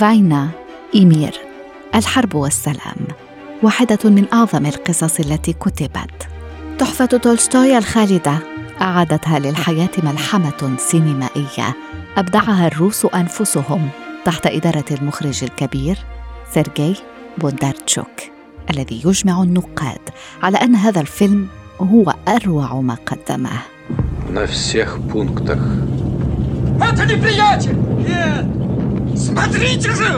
فاينا إيمير الحرب والسلام واحدة من أعظم القصص التي كتبت تحفة تولستوي الخالدة أعادتها للحياة ملحمة سينمائية أبدعها الروس أنفسهم تحت إدارة المخرج الكبير سيرجي بوندارتشوك الذي يجمع النقاد على أن هذا الفيلم هو أروع ما قدمه На всех пунктах. Это неприятель! Нет! Смотрите же!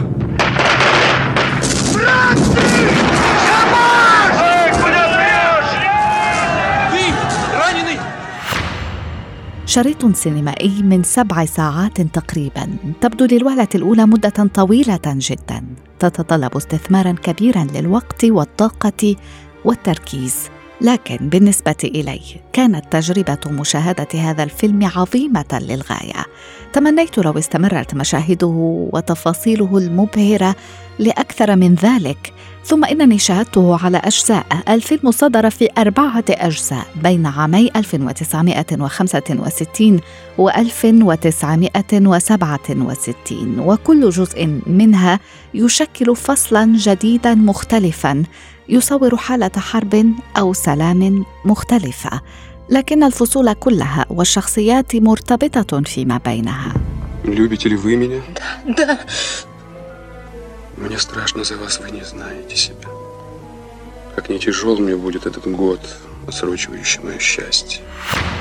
Братцы! Хамаш! Эй, куда врешь? Вы раненый? شريط سينمائي من سبع ساعات تقريبا تبدو للوهلة الأولى مدة طويلة جدا تتطلب استثمارا كبيرا للوقت والطاقة والتركيز لكن بالنسبة إلي كانت تجربة مشاهدة هذا الفيلم عظيمة للغاية. تمنيت لو استمرت مشاهده وتفاصيله المبهرة لأكثر من ذلك ثم إنني شاهدته على أجزاء الفيلم صدر في أربعة أجزاء بين عامي 1965 و 1967 وكل جزء منها يشكل فصلا جديدا مختلفا يصور حالة حرب أو سلام مختلفة لكن الفصول كلها والشخصيات مرتبطة فيما بينها. Мне страшно за вас, вы не знаете себя. Как не тяжел мне будет этот год, отсрочивающий мое счастье.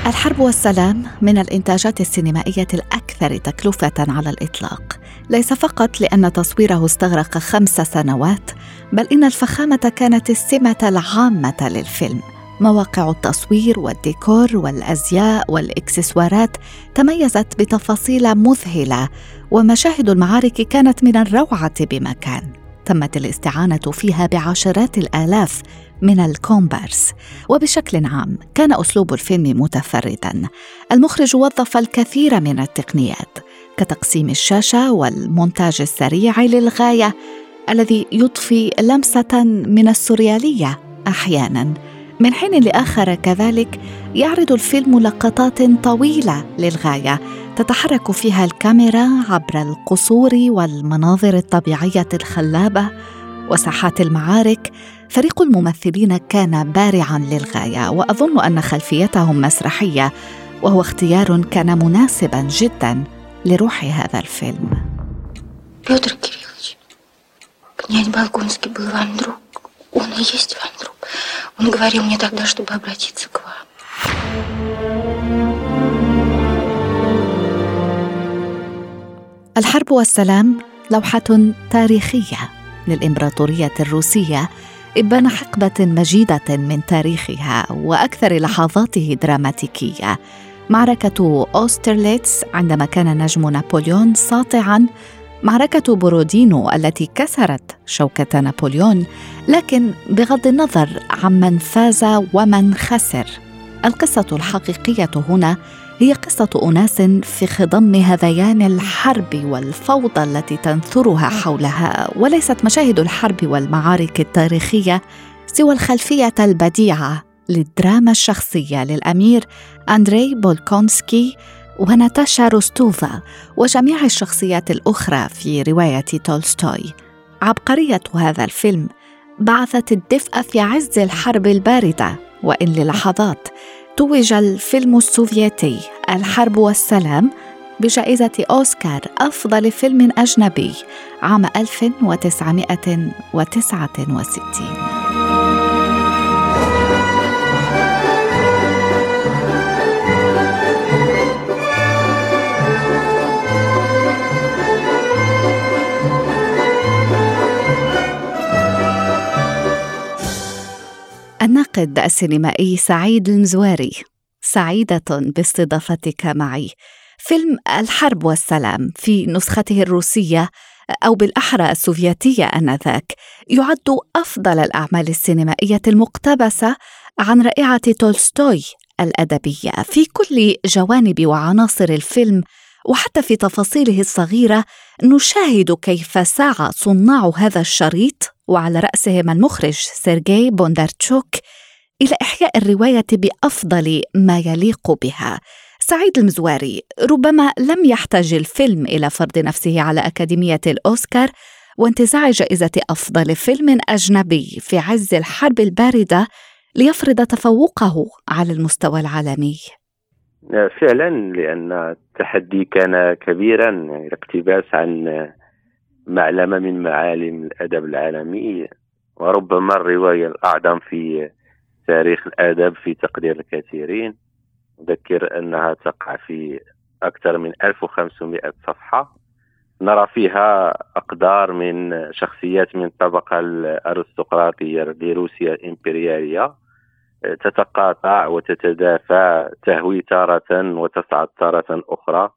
الحرب والسلام من الإنتاجات السينمائية الأكثر تكلفة على الإطلاق ليس فقط لأن تصويره استغرق خمس سنوات بل إن الفخامة كانت السمة العامة للفيلم مواقع التصوير والديكور والأزياء والإكسسوارات تميزت بتفاصيل مذهلة ومشاهد المعارك كانت من الروعة بمكان. تمت الاستعانة فيها بعشرات الآلاف من الكومبارس وبشكل عام كان أسلوب الفيلم متفردا. المخرج وظف الكثير من التقنيات كتقسيم الشاشة والمونتاج السريع للغاية الذي يضفي لمسة من السورياليه أحيانا. من حين لاخر كذلك يعرض الفيلم لقطات طويله للغايه تتحرك فيها الكاميرا عبر القصور والمناظر الطبيعيه الخلابه وساحات المعارك فريق الممثلين كان بارعا للغايه واظن ان خلفيتهم مسرحيه وهو اختيار كان مناسبا جدا لروح هذا الفيلم Петр Кириллович, князь Болгонский был вам друг. Он и есть вам друг. Он говорил мне тогда, чтобы обратиться к вам. الحرب والسلام لوحة تاريخية للإمبراطورية الروسية إبان حقبة مجيدة من تاريخها وأكثر لحظاته دراماتيكية معركة أوسترليتس عندما كان نجم نابليون ساطعا معركة بورودينو التي كسرت شوكة نابليون لكن بغض النظر عمن فاز ومن خسر. القصة الحقيقية هنا هي قصة أناس في خضم هذيان الحرب والفوضى التي تنثرها حولها وليست مشاهد الحرب والمعارك التاريخية سوى الخلفية البديعة للدراما الشخصية للأمير أندري بولكونسكي وناتاشا روستوفا وجميع الشخصيات الأخرى في رواية تولستوي. عبقرية هذا الفيلم بعثت الدفء في عز الحرب الباردة وإن للحظات توج الفيلم السوفيتي الحرب والسلام بجائزة أوسكار أفضل فيلم أجنبي عام 1969 الناقد السينمائي سعيد المزواري سعيدة باستضافتك معي. فيلم الحرب والسلام في نسخته الروسية أو بالأحرى السوفيتية آنذاك يعد أفضل الأعمال السينمائية المقتبسة عن رائعة تولستوي الأدبية في كل جوانب وعناصر الفيلم وحتى في تفاصيله الصغيرة نشاهد كيف سعى صناع هذا الشريط وعلى رأسهم المخرج سيرجي بوندارتشوك إلى إحياء الرواية بأفضل ما يليق بها. سعيد المزواري ربما لم يحتج الفيلم إلى فرض نفسه على أكاديمية الأوسكار وانتزاع جائزة أفضل فيلم أجنبي في عز الحرب الباردة ليفرض تفوقه على المستوى العالمي. فعلا لأن التحدي كان كبيرا الاقتباس عن معلمة من معالم الأدب العالمي وربما الرواية الأعظم في تاريخ الأدب في تقدير الكثيرين. أذكر أنها تقع في أكثر من 1500 صفحة. نرى فيها أقدار من شخصيات من الطبقة الأرستقراطية لروسيا الإمبريالية. تتقاطع وتتدافع تهوي تارة وتصعد تارة أخرى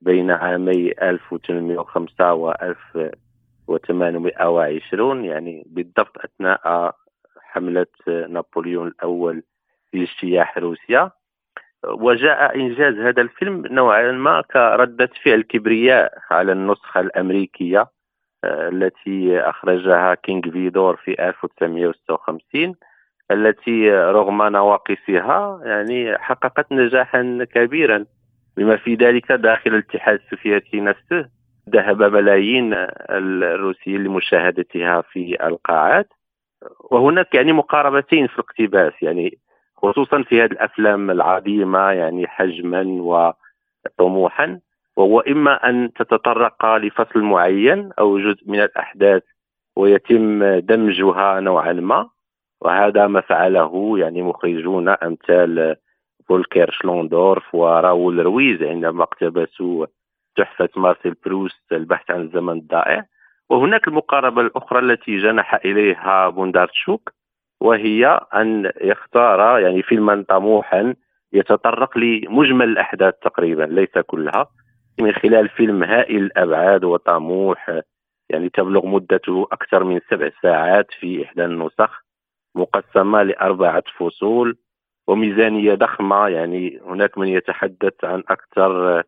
بين عامي 1805 و 1820 يعني بالضبط أثناء حملة نابليون الأول في اجتياح روسيا. وجاء إنجاز هذا الفيلم نوعا ما كردة فعل كبرياء على النسخة الأمريكية آه، التي أخرجها كينغ فيدور في 1956 التي رغم نواقصها يعني حققت نجاحا كبيرا بما في ذلك داخل الاتحاد السوفيتي نفسه ذهب ملايين الروسيين لمشاهدتها في القاعات. وهناك يعني مقاربتين في الاقتباس يعني خصوصا في هذه الأفلام العظيمة يعني حجما وطموحا وهو إما أن تتطرق لفصل معين أو جزء من الأحداث ويتم دمجها نوعا ما وهذا ما فعله يعني مخرجون أمثال فولكر شلوندورف وراول رويز عندما اقتبسوا تحفة مارسيل بروست البحث عن الزمن الضائع. وهناك المقاربة الأخرى التي جنح إليها بوندارتشوك وهي أن يختار يعني فيلما طموحا يتطرق لمجمل الأحداث تقريبا ليس كلها. من خلال فيلم هائل الأبعاد وطموح يعني تبلغ مدته أكثر من سبع ساعات في إحدى النسخ مقسمة لأربعة فصول وميزانية ضخمة يعني هناك من يتحدث عن أكثر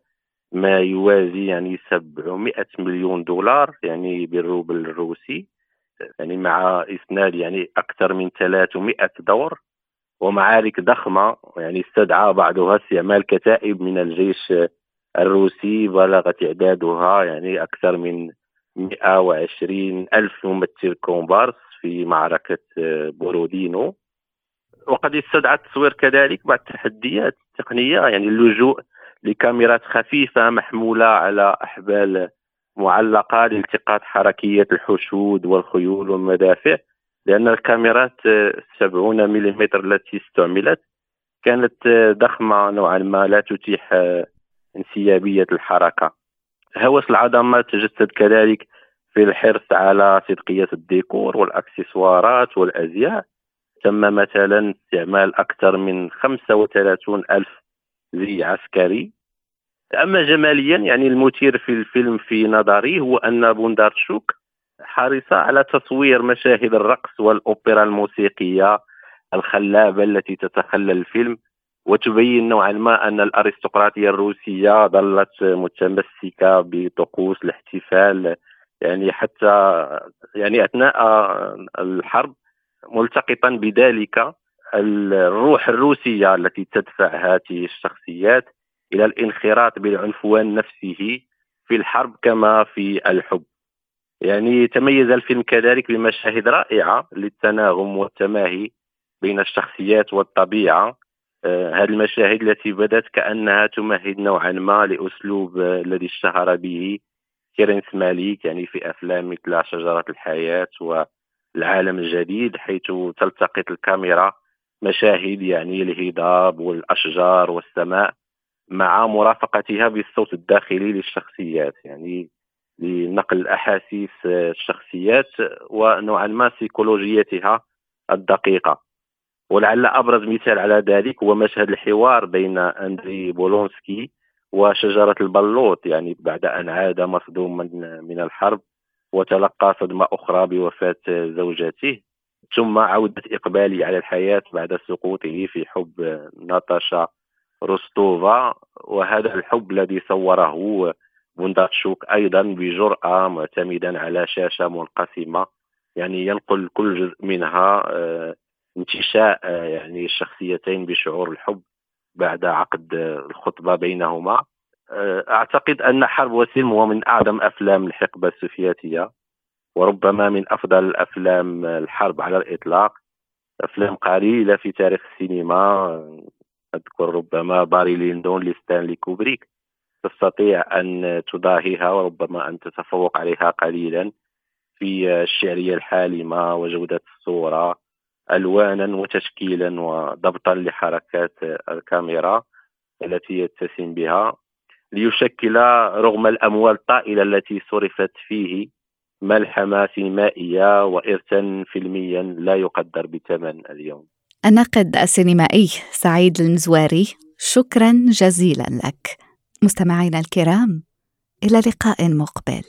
ما يوازي يعني 700 مليون دولار يعني بالروبل الروسي يعني مع إسناد يعني أكثر من 300 دور ومعارك ضخمة يعني استدعى بعضها استعمال كتائب من الجيش الروسي بلغ تعدادها يعني أكثر من 120 ألف ممثل كومبارس في معركة بورودينو. وقد استدعى التصوير كذلك بعض التحديات التقنية يعني اللجوء لكاميرات خفيفة محمولة على أحبال معلقة لالتقاط حركية الحشود والخيول والمدافع لأن الكاميرات 70 ملم التي استعملت كانت ضخمة نوعا ما لا تتيح انسيابية الحركة. هوس العظمة تجسد كذلك في الحرص على صدقية الديكور والأكسسوارات والأزياء. تم مثلا استعمال أكثر من 35 ألف زي عسكري. أما جماليا يعني المثير في الفيلم في نظري هو أن بوندارتشوك حرص على تصوير مشاهد الرقص والأوبرا الموسيقية الخلابة التي تتخلل الفيلم وتبين نوعا ما أن الأرستقراطية الروسية ظلت متمسكة بطقوس الاحتفال. يعني حتى يعني أثناء الحرب ملتقطا بذلك الروح الروسية التي تدفع هذه الشخصيات إلى الانخراط بالعنفوان نفسه في الحرب كما في الحب. يعني تميز الفيلم كذلك بمشاهد رائعة للتناغم والتماهي بين الشخصيات والطبيعة. آه هذه المشاهد التي بدت كأنها تمهد نوعا ما لأسلوب آه الذي اشتهر به كيرنس ماليك يعني في أفلام مثل شجرة الحياة والعالم الجديد حيث تلتقط الكاميرا مشاهد يعني الهضاب والأشجار والسماء مع مرافقتها بالصوت الداخلي للشخصيات يعني لنقل احاسيس الشخصيات ونوعا ما سيكولوجيتها الدقيقة. ولعل أبرز مثال على ذلك هو مشهد الحوار بين أندري بولونسكي وشجرة البلوط يعني بعد أن عاد مصدوما من الحرب وتلقى صدمة أخرى بوفاة زوجته ثم عودة إقبالي على الحياة بعد سقوطه في حب ناتاشا روستوفا وهذا الحب الذي صوره بونداتشوك أيضا بجرأة معتمدا على شاشة منقسمة يعني ينقل كل جزء منها آه، انتشاء آه، يعني الشخصيتين بشعور الحب بعد عقد الخطبة بينهما. آه، أعتقد أن حرب وسلم هو من أعظم أفلام الحقبة السوفيتية. وربما من أفضل الأفلام الحرب على الإطلاق. أفلام قليلة في تاريخ السينما. أذكر ربما باري ليندون لستانلي كوبريك. تستطيع أن تضاهيها وربما أن تتفوق عليها قليلا في الشعرية الحالمة وجودة الصورة ألوانا وتشكيلا وضبطا لحركات الكاميرا التي يتسم بها. ليشكل رغم الأموال الطائلة التي صرفت فيه ملحمة سينمائية وإرثا فيلميا لا يقدر بثمن اليوم؟ الناقد السينمائي سعيد المزواري شكرا جزيلا لك. مستمعينا الكرام إلى لقاء مقبل.